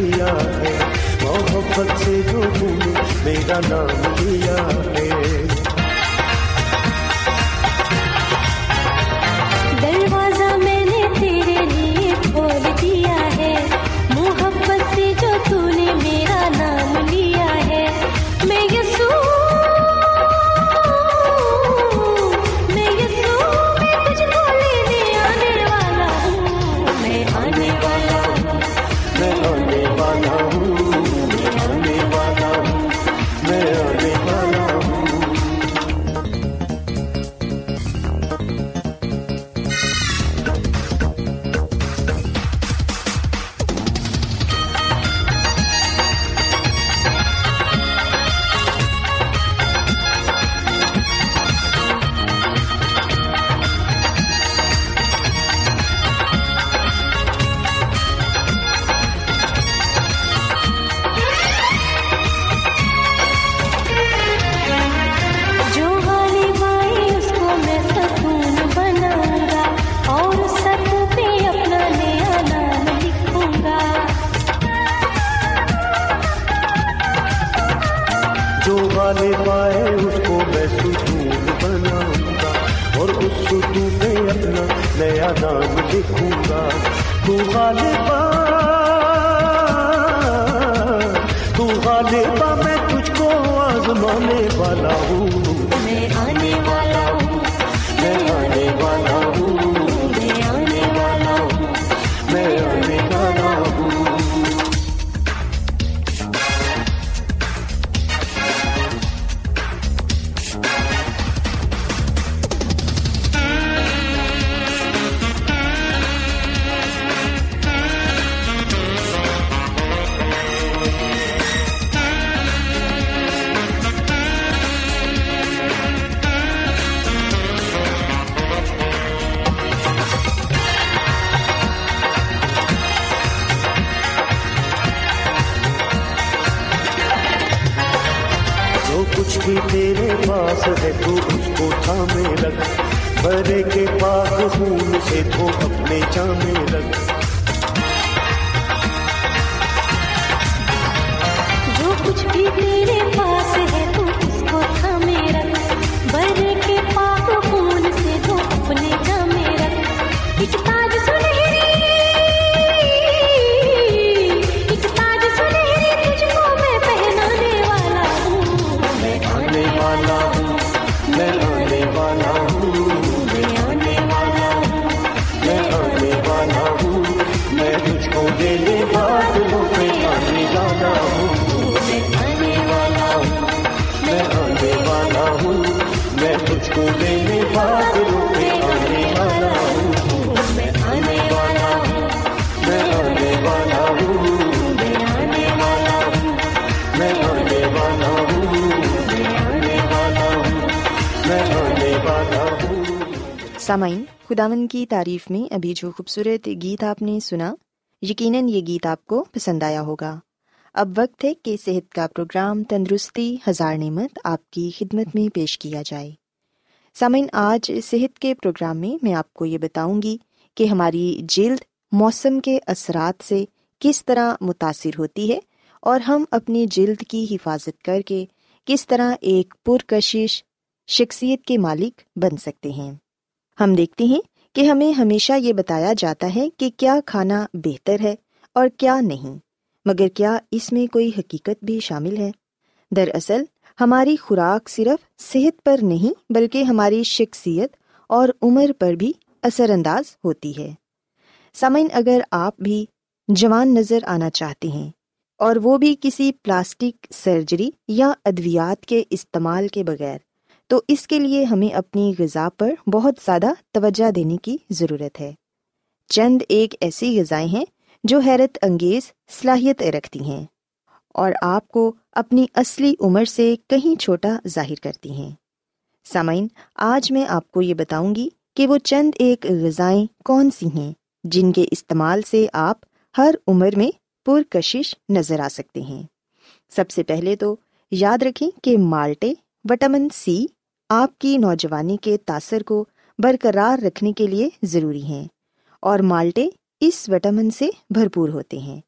کھول دیا ہے محبت سے جو میرا نام لیا ہے خداون کی تعریف میں ابھی جو خوبصورت گیت آپ نے سنا، یقیناً یہ گیت آپ کو پسند آیا ہوگا۔ اب وقت ہے کہ صحت کا پروگرام تندرستی ہزار نعمت آپ کی خدمت میں پیش کیا جائے۔ سامعین، آج صحت کے پروگرام میں میں آپ کو یہ بتاؤں گی کہ ہماری جلد موسم کے اثرات سے کس طرح متاثر ہوتی ہے اور ہم اپنی جلد کی حفاظت کر کے کس طرح ایک پرکشش شخصیت کے مالک بن سکتے ہیں۔ ہم دیکھتے ہیں کہ ہمیں ہمیشہ یہ بتایا جاتا ہے کہ کیا کھانا بہتر ہے اور کیا نہیں، مگر کیا اس میں کوئی حقیقت بھی شامل ہے؟ دراصل، ہماری خوراک صرف صحت پر نہیں بلکہ ہماری شخصیت اور عمر پر بھی اثر انداز ہوتی ہے۔ سمن اگر آپ بھی جوان نظر آنا چاہتے ہیں اور وہ بھی کسی پلاسٹک سرجری یا ادویات کے استعمال کے بغیر تو اس کے لیے ہمیں اپنی غذا پر بہت زیادہ توجہ دینے کی ضرورت ہے۔ چند ایک ایسی غذائیں ہیں جو حیرت انگیز صلاحیت رکھتی ہیں اور آپ کو اپنی اصلی عمر سے کہیں چھوٹا ظاہر کرتی ہیں۔ سامعین، آج میں آپ کو یہ بتاؤں گی کہ وہ چند ایک غذائیں کون سی ہیں جن کے استعمال سے آپ ہر عمر میں پرکشش نظر آ سکتے ہیں۔ سب سے پہلے تو یاد رکھیں کہ مالٹے، وٹامن سی آپ کی نوجوانی کے تاثر کو برقرار رکھنے کے لیے ضروری ہیں اور مالٹے اس وٹامن سے بھرپور ہوتے ہیں۔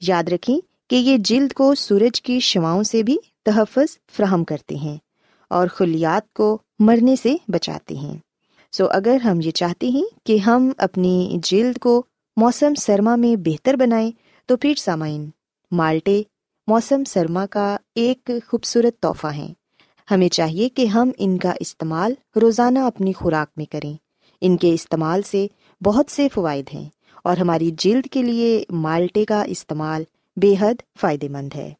یاد رکھیں کہ یہ جلد کو سورج کی شواؤں سے بھی تحفظ فراہم کرتے ہیں اور خلیات کو مرنے سے بچاتے ہیں۔ سو اگر ہم یہ چاہتے ہیں کہ ہم اپنی جلد کو موسم سرما میں بہتر بنائیں، تو پھر سامعین، مالٹے موسم سرما کا ایک خوبصورت تحفہ ہیں۔ ہمیں چاہیے کہ ہم ان کا استعمال روزانہ اپنی خوراک میں کریں۔ ان کے استعمال سے بہت سے فوائد ہیں اور ہماری جلد کے لیے مالٹے کا استعمال بے حد فائدے مند ہے۔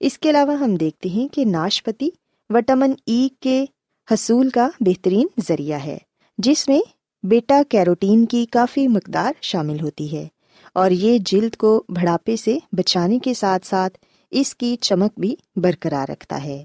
اس کے علاوہ ہم دیکھتے ہیں کہ ناشپتی وٹامن ای کے حصول کا بہترین ذریعہ ہے، جس میں بیٹا کیروٹین کی کافی مقدار شامل ہوتی ہے اور یہ جلد کو بڑھاپے سے بچانے کے ساتھ ساتھ اس کی چمک بھی برقرار رکھتا ہے۔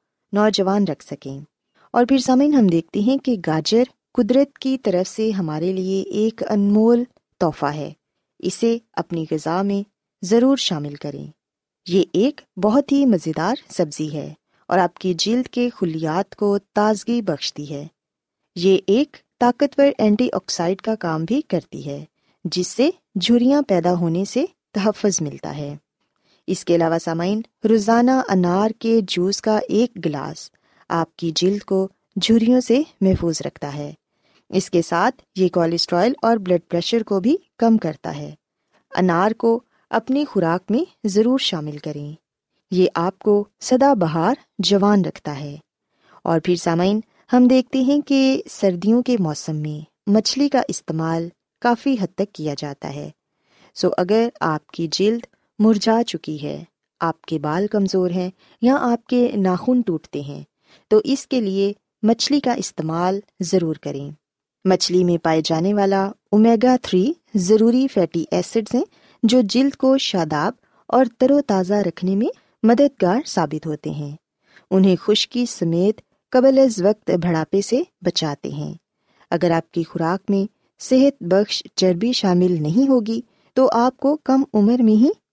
نوجوان رکھ سکیں۔ اور پھر سامعین، ہم دیکھتے ہیں کہ گاجر قدرت کی طرف سے ہمارے لیے ایک انمول تحفہ ہے۔ اسے اپنی غذا میں ضرور شامل کریں۔ یہ ایک بہت ہی مزیدار سبزی ہے اور آپ کی جلد کے خلیات کو تازگی بخشتی ہے۔ یہ ایک طاقتور اینٹی آکسائڈ کا کام بھی کرتی ہے، جس سے جھریاں پیدا ہونے سے تحفظ ملتا ہے۔ اس کے علاوہ سامعین، روزانہ انار کے جوس کا ایک گلاس آپ کی جلد کو جھریوں سے محفوظ رکھتا ہے۔ اس کے ساتھ یہ کولیسٹرائل اور بلڈ پریشر کو بھی کم کرتا ہے۔ انار کو اپنی خوراک میں ضرور شامل کریں۔ یہ آپ کو سدا بہار جوان رکھتا ہے۔ اور پھر سامعین، ہم دیکھتے ہیں کہ سردیوں کے موسم میں مچھلی کا استعمال کافی حد تک کیا جاتا ہے۔ سو اگر آپ کی جلد مرجھا چکی ہے۔ آپ کے بال کمزور ہیں یا آپ کے ناخن ٹوٹتے ہیں، تو اس کے لیے مچھلی کا استعمال ضرور کریں۔ مچھلی میں پائے جانے والا اومیگا تھری ضروری فیٹی ایسڈز ہیں جو جلد کو شاداب اور تر و تازہ رکھنے میں مددگار ثابت ہوتے ہیں۔ انہیں خشکی سمیت قبل از وقت بڑھاپے سے بچاتے ہیں۔ اگر آپ کی خوراک میں صحت بخش چربی شامل نہیں ہوگی، تو آپ کو کم عمر میں ہی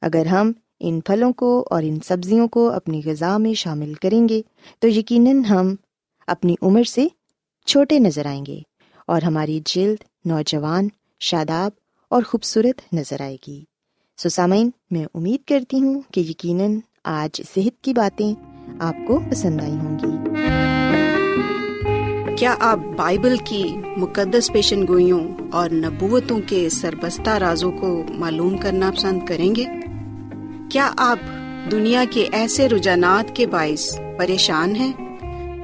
اگر ہم ان پھلوں کو اور ان سبزیوں کو اپنی غذا میں شامل کریں گے، تو یقیناً ہم اپنی عمر سے چھوٹے نظر آئیں گے اور ہماری جلد نوجوان، شاداب اور خوبصورت نظر آئے گی۔ سسامین میں امید کرتی ہوں کہ یقیناً آج صحت کی باتیں آپ کو پسند آئی ہوں گی۔ کیا آپ بائبل کی مقدس پیشن گوئیوں اور نبوتوں کے سربستہ رازوں کو معلوم کرنا پسند کریں گے؟ کیا آپ دنیا کے ایسے رجحانات کے باعث پریشان ہیں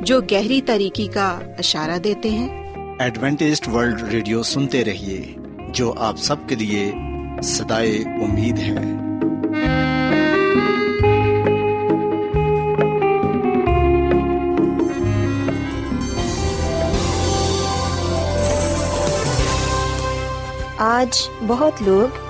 جو گہری طریقے کا اشارہ دیتے ہیں؟ ایڈوینٹسڈ ورلڈ ریڈیو سنتے رہیے جو آپ سب کے لیے صدائے امید ہے۔ آج بہت لوگ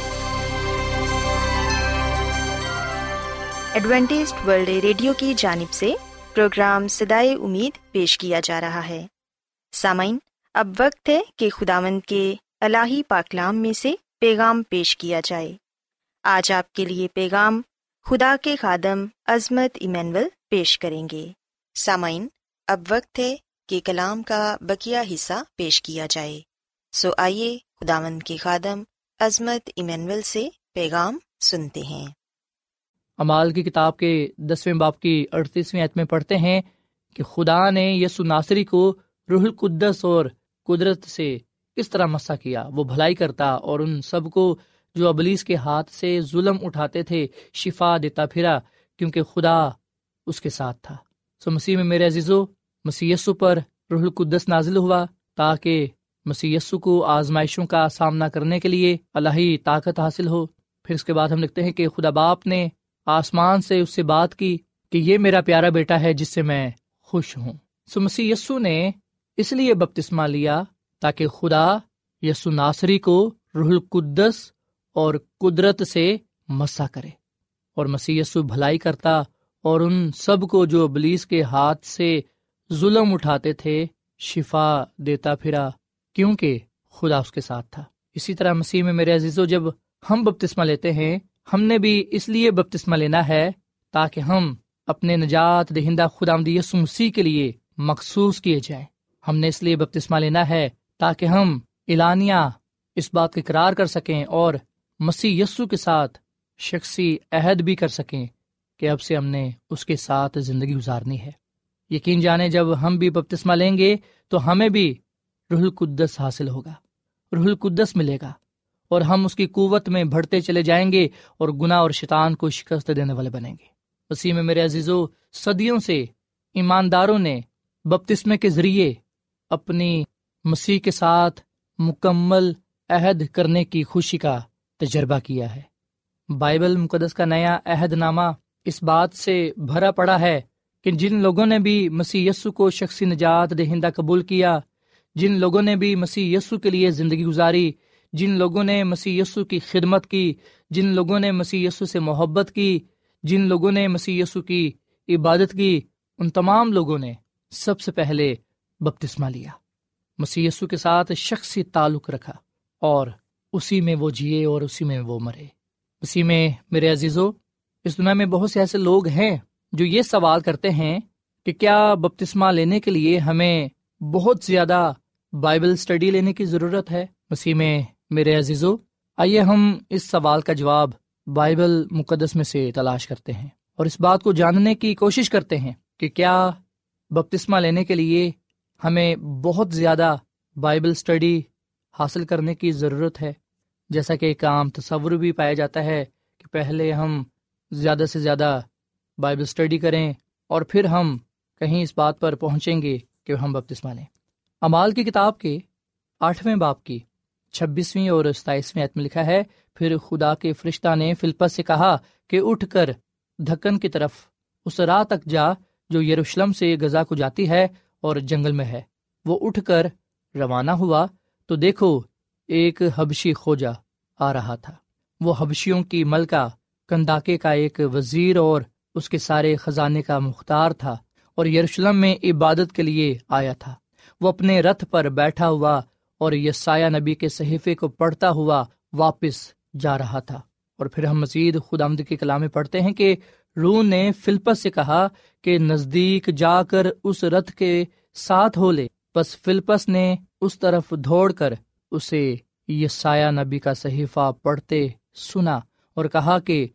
Adventist World Radio کی جانب سے پروگرام سدائے امید پیش کیا جا رہا ہے۔ سامعین، اب وقت ہے کہ خداوند کے الہی پاکلام میں سے پیغام پیش کیا جائے۔ آج آپ کے لیے پیغام خدا کے خادم عظمت ایمینول پیش کریں گے۔ سامعین، اب وقت ہے کہ کلام کا بکیا حصہ پیش کیا جائے۔ سو آئیے خداوند کے خادم عظمت ایمینول سے پیغام سنتے ہیں۔ امال کی کتاب کے دسویں باپ کی اڑتیسویں عتم میں پڑھتے ہیں کہ خدا نے یسو ناصری کو روح القدس اور قدرت سے کس طرح مسا کیا؟ وہ بھلائی کرتا اور ان سب کو جو ابلیس کے ہاتھ سے ظلم اٹھاتے تھے شفا دیتا پھرا کیونکہ خدا اس کے ساتھ تھا۔ سو مسیح میں میرے عزیزو مسی پر روح القدس نازل ہوا تاکہ مسی کو آزمائشوں کا سامنا کرنے کے لیے الہی طاقت حاصل ہو۔ پھر اس کے بعد ہم لکھتے ہیں کہ خدا باپ نے آسمان سے اس سے بات کی کہ یہ میرا پیارا بیٹا ہے جس سے میں خوش ہوں۔ سو مسیح یسو نے اس لیے بپتسمہ لیا تاکہ خدا یسو ناصری کو روح القدس اور قدرت سے مسا کرے اور مسیح یسو بھلائی کرتا اور ان سب کو جو ابلیس کے ہاتھ سے ظلم اٹھاتے تھے شفا دیتا پھرا کیونکہ خدا اس کے ساتھ تھا۔ اسی طرح مسیح میں میرے عزیز و جب ہم بپتسمہ لیتے ہیں ہم نے بھی اس لیے بپتسمہ لینا ہے تاکہ ہم اپنے نجات دہندہ خدا یسو مسیح کے لیے مخصوص کیے جائیں۔ ہم نے اس لیے بپتسمہ لینا ہے تاکہ ہم اعلانیہ اس بات کا اقرار کر سکیں اور مسیح یسو کے ساتھ شخصی عہد بھی کر سکیں کہ اب سے ہم نے اس کے ساتھ زندگی گزارنی ہے۔ یقین جانے جب ہم بھی بپتسمہ لیں گے تو ہمیں بھی رح القدس حاصل ہوگا۔ رح القدس ملے گا۔ اور ہم اس کی قوت میں بڑھتے چلے جائیں گے اور گنا اور شیطان کو شکست دینے والے بنیں گے۔ وسیع میں میرے عزیز و صدیوں سے ایمانداروں نے بپتسمے کے ذریعے اپنی مسیح کے ساتھ مکمل عہد کرنے کی خوشی کا تجربہ کیا ہے۔ بائبل مقدس کا نیا عہد نامہ اس بات سے بھرا پڑا ہے کہ جن لوگوں نے بھی مسیح یسو کو شخصی نجات دہندہ قبول کیا، جن لوگوں نے بھی مسیح یسو کے لیے زندگی گزاری جن لوگوں نے مسیح یسو کی خدمت کی، جن لوگوں نے مسیح یسو سے محبت کی، جن لوگوں نے مسیح یسو کی عبادت کی، ان تمام لوگوں نے سب سے پہلے بپتسمہ لیا۔ مسیح یسو کے ساتھ شخصی تعلق رکھا اور اسی میں وہ جیے اور اسی میں وہ مرے۔ اسی میں، میرے عزیزو، اس دنیا میں بہت سے ایسے لوگ ہیں جو یہ سوال کرتے ہیں کہ کیا بپتسمہ لینے کے لیے ہمیں بہت زیادہ بائبل اسٹڈی لینے کی ضرورت ہے؟ مسیح میں میرے عزیزو، آئیے ہم اس سوال کا جواب بائبل مقدس میں سے تلاش کرتے ہیں اور اس بات کو جاننے کی کوشش کرتے ہیں کہ کیا بپتسمہ لینے کے لیے ہمیں بہت زیادہ بائبل اسٹڈی حاصل کرنے کی ضرورت ہے۔ جیسا کہ ایک عام تصور بھی پایا جاتا ہے کہ پہلے ہم زیادہ سے زیادہ بائبل اسٹڈی کریں اور پھر ہم کہیں اس بات پر پہنچیں گے کہ ہم بپتسمہ لیں۔ امال کی کتاب کے آٹھویں باپ کی چھبیسویں اور ستائیسویں عتم لکھا ہے، پھر خدا کے فرشتہ نے فلپس سے کہا کہ اٹھ کر دھکن کی طرف، اس راہ تک جا جو یروشلم سے غزہ کو جاتی ہے اور جنگل میں ہے۔ وہ اٹھ کر روانہ ہوا تو دیکھو، ایک حبشی کھوجا آ رہا تھا۔ وہ حبشیوں کی ملکہ کنداکے کا ایک وزیر اور اس کے سارے خزانے کا مختار تھا اور یروشلم میں عبادت کے لیے آیا تھا۔ وہ اپنے رتھ پر بیٹھا ہوا اور یسایہ نبی کے صحیفے کو پڑھتا ہوا واپس جا رہا تھا۔ اور پھر ہم مزید خود آمد کے کلام پڑھتے ہیں کہ رو نے فلپس سے کہا کہ نزدیک جا کر اس رتھ کے ساتھ ہو لے۔ بس فلپس نے اس طرف دوڑ کر اسے یسایہ نبی کا صحیفہ پڑھتے سنا اور کہا کہ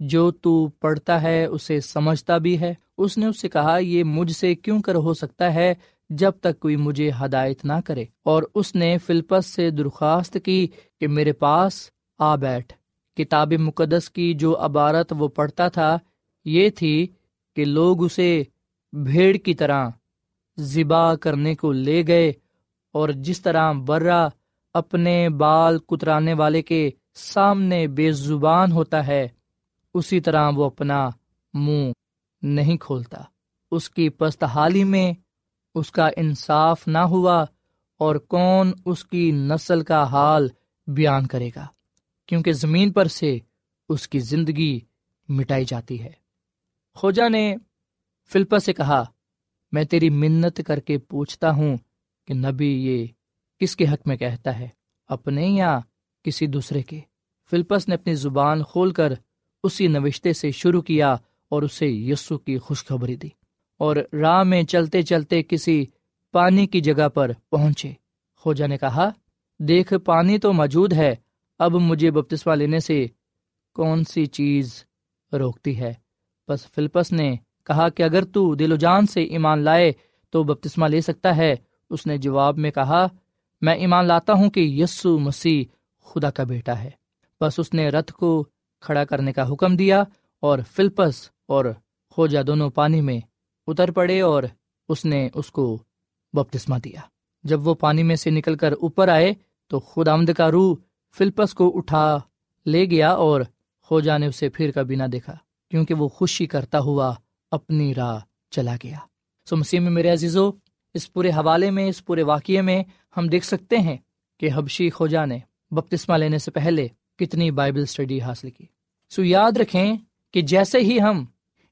جو تو پڑھتا ہے اسے سمجھتا بھی ہے۔ اس نے اس سے کہا، یہ مجھ سے کیوں کر ہو سکتا ہے جب تک کوئی مجھے ہدایت نہ کرے اور اس نے فلپس سے درخواست کی کہ میرے پاس آ بیٹھ۔ کتاب مقدس کی جو عبارت وہ پڑھتا تھا، یہ تھی کہ لوگ اسے بھیڑ کی طرح ذبا کرنے کو لے گئے اور جس طرح برا اپنے بال کترانے والے کے سامنے بے زبان ہوتا ہے، اسی طرح وہ اپنا منہ نہیں کھولتا۔ اس کی پست حالی میں اس کا انصاف نہ ہوا اور کون اس کی نسل کا حال بیان کرے گا، کیونکہ زمین پر سے اس کی زندگی مٹائی جاتی ہے۔ خوجا نے فلپا سے کہا، میں تیری منت کر کے پوچھتا ہوں کہ نبی یہ کس کے حق میں کہتا ہے، اپنے یا کسی دوسرے کے؟ فلپس نے اپنی زبان کھول کر اسی نوشتے سے شروع کیا اور اسے یسو کی خوشخبری دی۔ اور راہ میں چلتے چلتے کسی پانی کی جگہ پر پہنچے۔ خوجا نے کہا، دیکھ، پانی تو موجود ہے، اب مجھے بپتسوا لینے سے کون سی چیز روکتی ہے؟ بس فلپس نے کہا کہ اگر تو دل و جان سے ایمان لائے تو بپتسما لے سکتا ہے۔ اس نے جواب میں کہا، میں ایمان لاتا ہوں کہ یسو مسیح خدا کا بیٹا ہے۔ بس اس نے رتھ کو کھڑا کرنے کا حکم دیا اور فلپس اور خوجا دونوں پانی میں اتر پڑے اور اس نے اس کو بپتسما دیا۔ جب وہ پانی میں سے نکل کر اوپر آئے تو خود آمد کا روح فلپس کو اٹھا لے گیا اور خوجا نے اسے پھر کبھی نہ دیکھا، کیونکہ وہ خوشی کرتا ہوا اپنی راہ چلا گیا۔ سو مسیح میں میرے عزیزو، اس پورے حوالے میں، اس پورے واقعے میں ہم دیکھ سکتے ہیں کہ حبشی خوجا نے بپتسما لینے سے پہلے کتنی بائبل اسٹڈی حاصل کی۔ سو یاد رکھیں کہ جیسے ہی ہم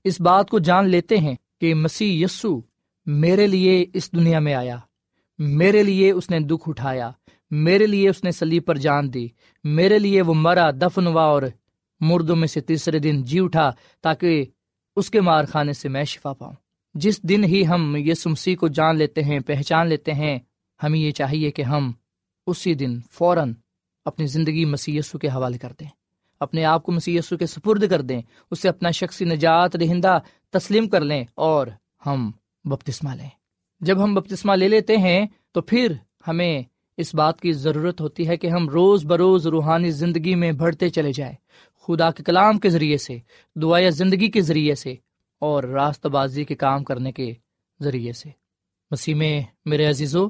اس بات کو جان لیتے ہیں کہ مسیح یسو میرے لیے اس دنیا میں آیا۔ میرے لیے اس نے دکھ اٹھایا۔ میرے لیے اس نے سلیب پر جان دی۔ میرے لیے وہ مرا، دفن ہوا اور مردوں میں سے تیسرے دن جی اٹھا تاکہ اس کے مار خانے سے میں شفا پاؤں۔ جس دن ہی ہم یہ سمسی کو جان لیتے ہیں، پہچان لیتے ہیں، ہمیں یہ چاہیے کہ ہم اسی دن فوراً اپنی زندگی مسی کے حوالے کر دیں اپنے آپ کو مسی کے سپرد کر دیں، اسے اپنا شخصی نجات دہندہ تسلیم کر لیں اور ہم بپتسمہ لیں۔ جب ہم بپتسمہ لے لیتے ہیں، تو پھر ہمیں اس بات کی ضرورت ہوتی ہے کہ ہم روز بروز روحانی زندگی میں بڑھتے چلے جائیں، خدا کے کلام کے ذریعے سے دعا زندگی کے ذریعے سے اور راست بازی کے کام کرنے کے ذریعے سے۔ مسیح میں میرے عزیزو،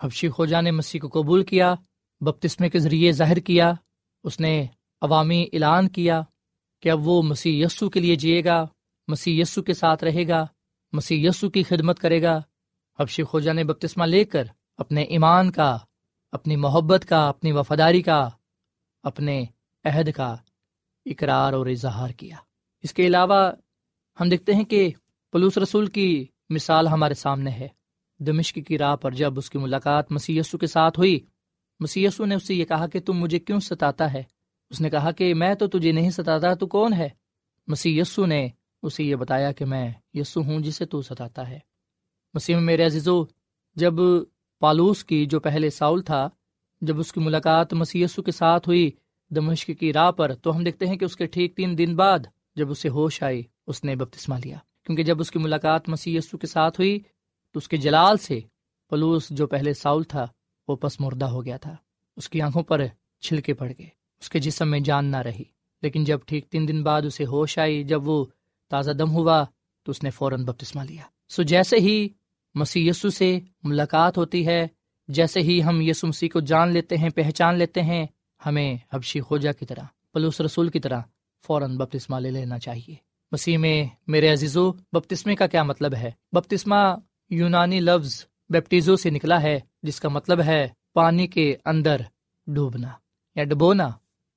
حبشی خوجا نے مسیح کو قبول کیا، بپتسمے کے ذریعے ظاہر کیا، اس نے عوامی اعلان کیا کہ اب وہ مسیح یسو کے لیے جیے گا، مسیح یسو کے ساتھ رہے گا، مسیح یسو کی خدمت کرے گا۔ حبشی خوجا نے بپتسمہ لے کر اپنے ایمان کا، اپنی محبت کا، اپنی وفاداری کا، اپنے عہد کا اقرار اور اظہار کیا۔ اس کے علاوہ ہم دیکھتے ہیں کہ پلوس رسول کی مثال ہمارے سامنے ہے۔ دمشق کی راہ پر جب اس کی ملاقات مسی کے ساتھ ہوئی مسی نے اس سے یہ کہا کہ تم مجھے کیوں ستاتا ہے؟ اس نے کہا کہ میں تو تجھے نہیں ستاتا، تو کون ہے؟ مسی یسو نے اسے یہ بتایا کہ میں یسو ہوں جسے تو ستاتا ہے۔ مسیح میرے عزیزو، جب پالوس کی جو پہلے ساؤل تھا، جب اس کی ملاقات مسی کے ساتھ ہوئی دمشق کی راہ پر، تو ہم دیکھتے ہیں کہ اس کے ٹھیک تین دن بعد جب اسے ہوش آئی، اس نے بپتسما لیا۔ کیونکہ جب اس کی ملاقات مسی کے ساتھ ہوئی، تو اس کے جلال سے پلوس جو پہلے ساؤل تھا، وہ پس مردہ ہو گیا تھا۔ اس کی آنکھوں پر چھلکے پڑ گئے۔ اس کے جسم میں جان نہ رہی۔ لیکن جب ٹھیک تین دن بعد اسے ہوش آئی، جب وہ تازہ دم ہوا تو اس نے فوراً بپتسما لیا۔ سو جیسے ہی مسی یسو سے ملاقات ہوتی ہے، جیسے ہی ہم یسو مسیح کو جان لیتے ہیں، پہچان لیتے ہیں، ہمیں حبشی خوجا کی طرح، پلوس رسول کی طرح فوراً بپتسما لے لینا چاہیے۔ مسیح میں میرے عزیزو، بپتسمے کا کیا مطلب ہے؟ بپتسما یونانی لفظ بیپٹیزو سے نکلا ہے، جس کا مطلب ہے پانی کے اندر ڈوبنا یا ڈبونا۔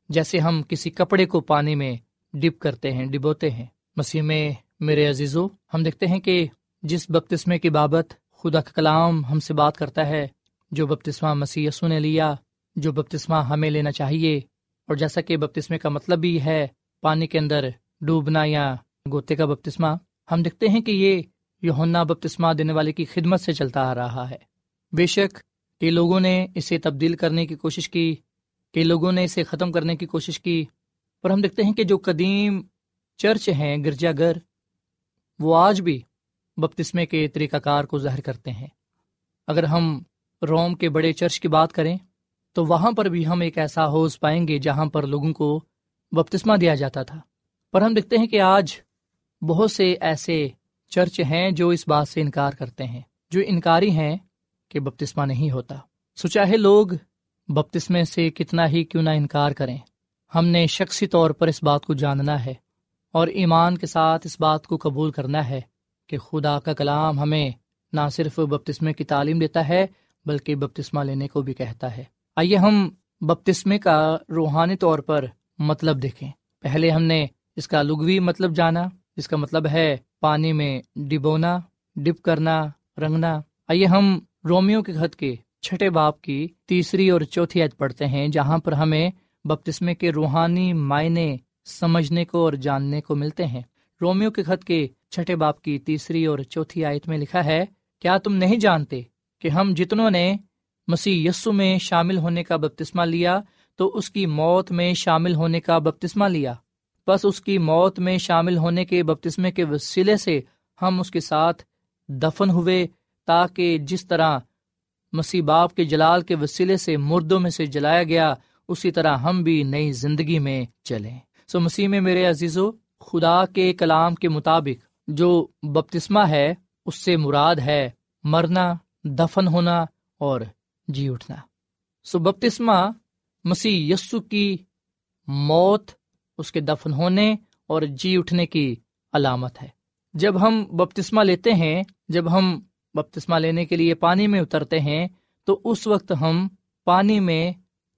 جیسے ہم کسی کپڑے کو پانی میں ڈپ کرتے ہیں، ڈبوتے ہیں۔ مسیح میں میرے عزیزو، ہم دیکھتے ہیں کہ جس بپتسمے کی بابت خدا کا کلام ہم سے بات کرتا ہے، جو بپتسمہ مسیح یسو نے لیا، جو بپتسمہ ہمیں لینا چاہیے۔ اور جیسا کہ بپتسمے کا مطلب بھی ہے پانی کے اندر ڈوبنا یا گوتے کا بپتسمہ، ہم دیکھتے ہیں کہ یہ یونا بپتسمہ دینے والے کی خدمت سے چلتا آ رہا ہے۔ بے شک کئی لوگوں نے اسے تبدیل کرنے کی کوشش کی کئی لوگوں نے اسے ختم کرنے کی کوشش کی۔ اور ہم دیکھتے ہیں کہ جو قدیم چرچ ہیں گرجا گھر وہ آج بھی بپتسمے کے طریقہ کار کو ظاہر کرتے ہیں۔ اگر ہم روم کے بڑے چرچ کی بات کریں، تو وہاں پر بھی ہم ایک ایسا حوض پائیں گے جہاں پر لوگوں کو بپتسمہ دیا جاتا تھا۔ پر ہم دیکھتے ہیں کہ آج بہت سے ایسے چرچ ہیں جو اس بات سے انکار کرتے ہیں۔ جو انکاری ہیں کہ بپتسمہ نہیں ہوتا۔ سو چاہے لوگ بپتسمے سے کتنا ہی کیوں نہ انکار کریں۔ ہم نے شخصی طور پر اس بات کو جاننا ہے اور ایمان کے ساتھ اس بات کو قبول کرنا ہے کہ خدا کا کلام ہمیں نہ صرف بپتسمے کی تعلیم دیتا ہے بلکہ بپتسمہ لینے کو بھی کہتا ہے۔ آئیے ہم بپتسمے کا روحانی طور پر مطلب دیکھیں۔ پہلے ہم نے اس کا لغوی مطلب جانا۔ جس کا مطلب ہے پانی میں ڈبونا ڈپ کرنا، رنگنا۔ آئیے ہم رومیو کے خط کے چھٹے باپ کی تیسری اور چوتھی عید پڑھتے ہیں، جہاں پر ہمیں بپتسمے کے روحانی معنی سمجھنے کو اور جاننے کو ملتے ہیں۔ رومیو کے خط کے چھٹے باپ کی تیسری اور چوتھی آیت میں لکھا ہے، کیا تم نہیں جانتے کہ ہم جتنوں نے مسیح یسو میں شامل ہونے کا بپتسمہ لیا، تو اس کی موت میں شامل ہونے کا بپتسمہ لیا؟ بس اس کی موت میں شامل ہونے کے بپتسمے کے وسیلے سے ہم اس کے ساتھ دفن ہوئے تاکہ جس طرح مسیح باپ کے جلال کے وسیلے سے مردوں میں سے جلایا گیا، اسی طرح ہم بھی نئی زندگی میں چلیں۔ سو مسیح میں میرے عزیز و خدا کے کلام کے مطابق جو بپتسمہ ہے، اس سے مراد ہے مرنا، دفن ہونا اور جی اٹھنا۔ سو بپتسما مسیح یسو کی موت، اس کے دفن ہونے اور جی اٹھنے کی علامت ہے۔ جب ہم بپتسما لیتے ہیں، جب ہم بپتسما لینے کے لیے پانی میں اترتے ہیں، تو اس وقت ہم پانی میں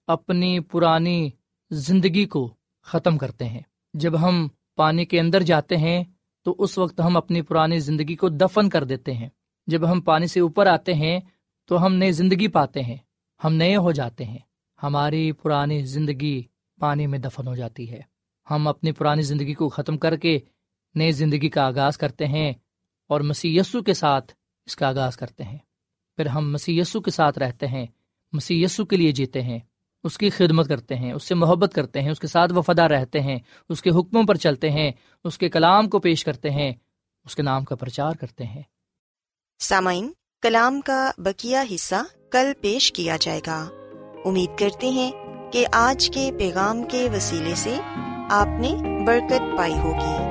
اپنی پرانی زندگی کو ختم کرتے ہیں۔ جب ہم پانی کے اندر جاتے ہیں، تو اس وقت ہم اپنی پرانی زندگی کو دفن کر دیتے ہیں۔ جب ہم پانی سے اوپر آتے ہیں، تو ہم نئی زندگی پاتے ہیں۔ ہم نئے ہو جاتے ہیں۔ ہماری پرانی زندگی پانی میں دفن ہو جاتی ہے۔ ہم اپنی پرانی زندگی کو ختم کر کے نئی زندگی کا آغاز کرتے ہیں اور مسی کے ساتھ اس کا آغاز کرتے ہیں۔ پھر ہم مسی کے ساتھ رہتے ہیں مسی کے لیے جیتے ہیں، اس کی خدمت کرتے ہیں، اس سے محبت کرتے ہیں، اس کے ساتھ وفادہ رہتے ہیں، اس کے حکموں پر چلتے ہیں، اس کے کلام کو پیش کرتے ہیں، اس کے نام کا پرچار کرتے ہیں۔ سامعین، کلام کا بکیا حصہ کل پیش کیا جائے گا۔ امید کرتے ہیں کہ آج کے پیغام کے وسیلے سے آپ نے برکت پائی ہوگی۔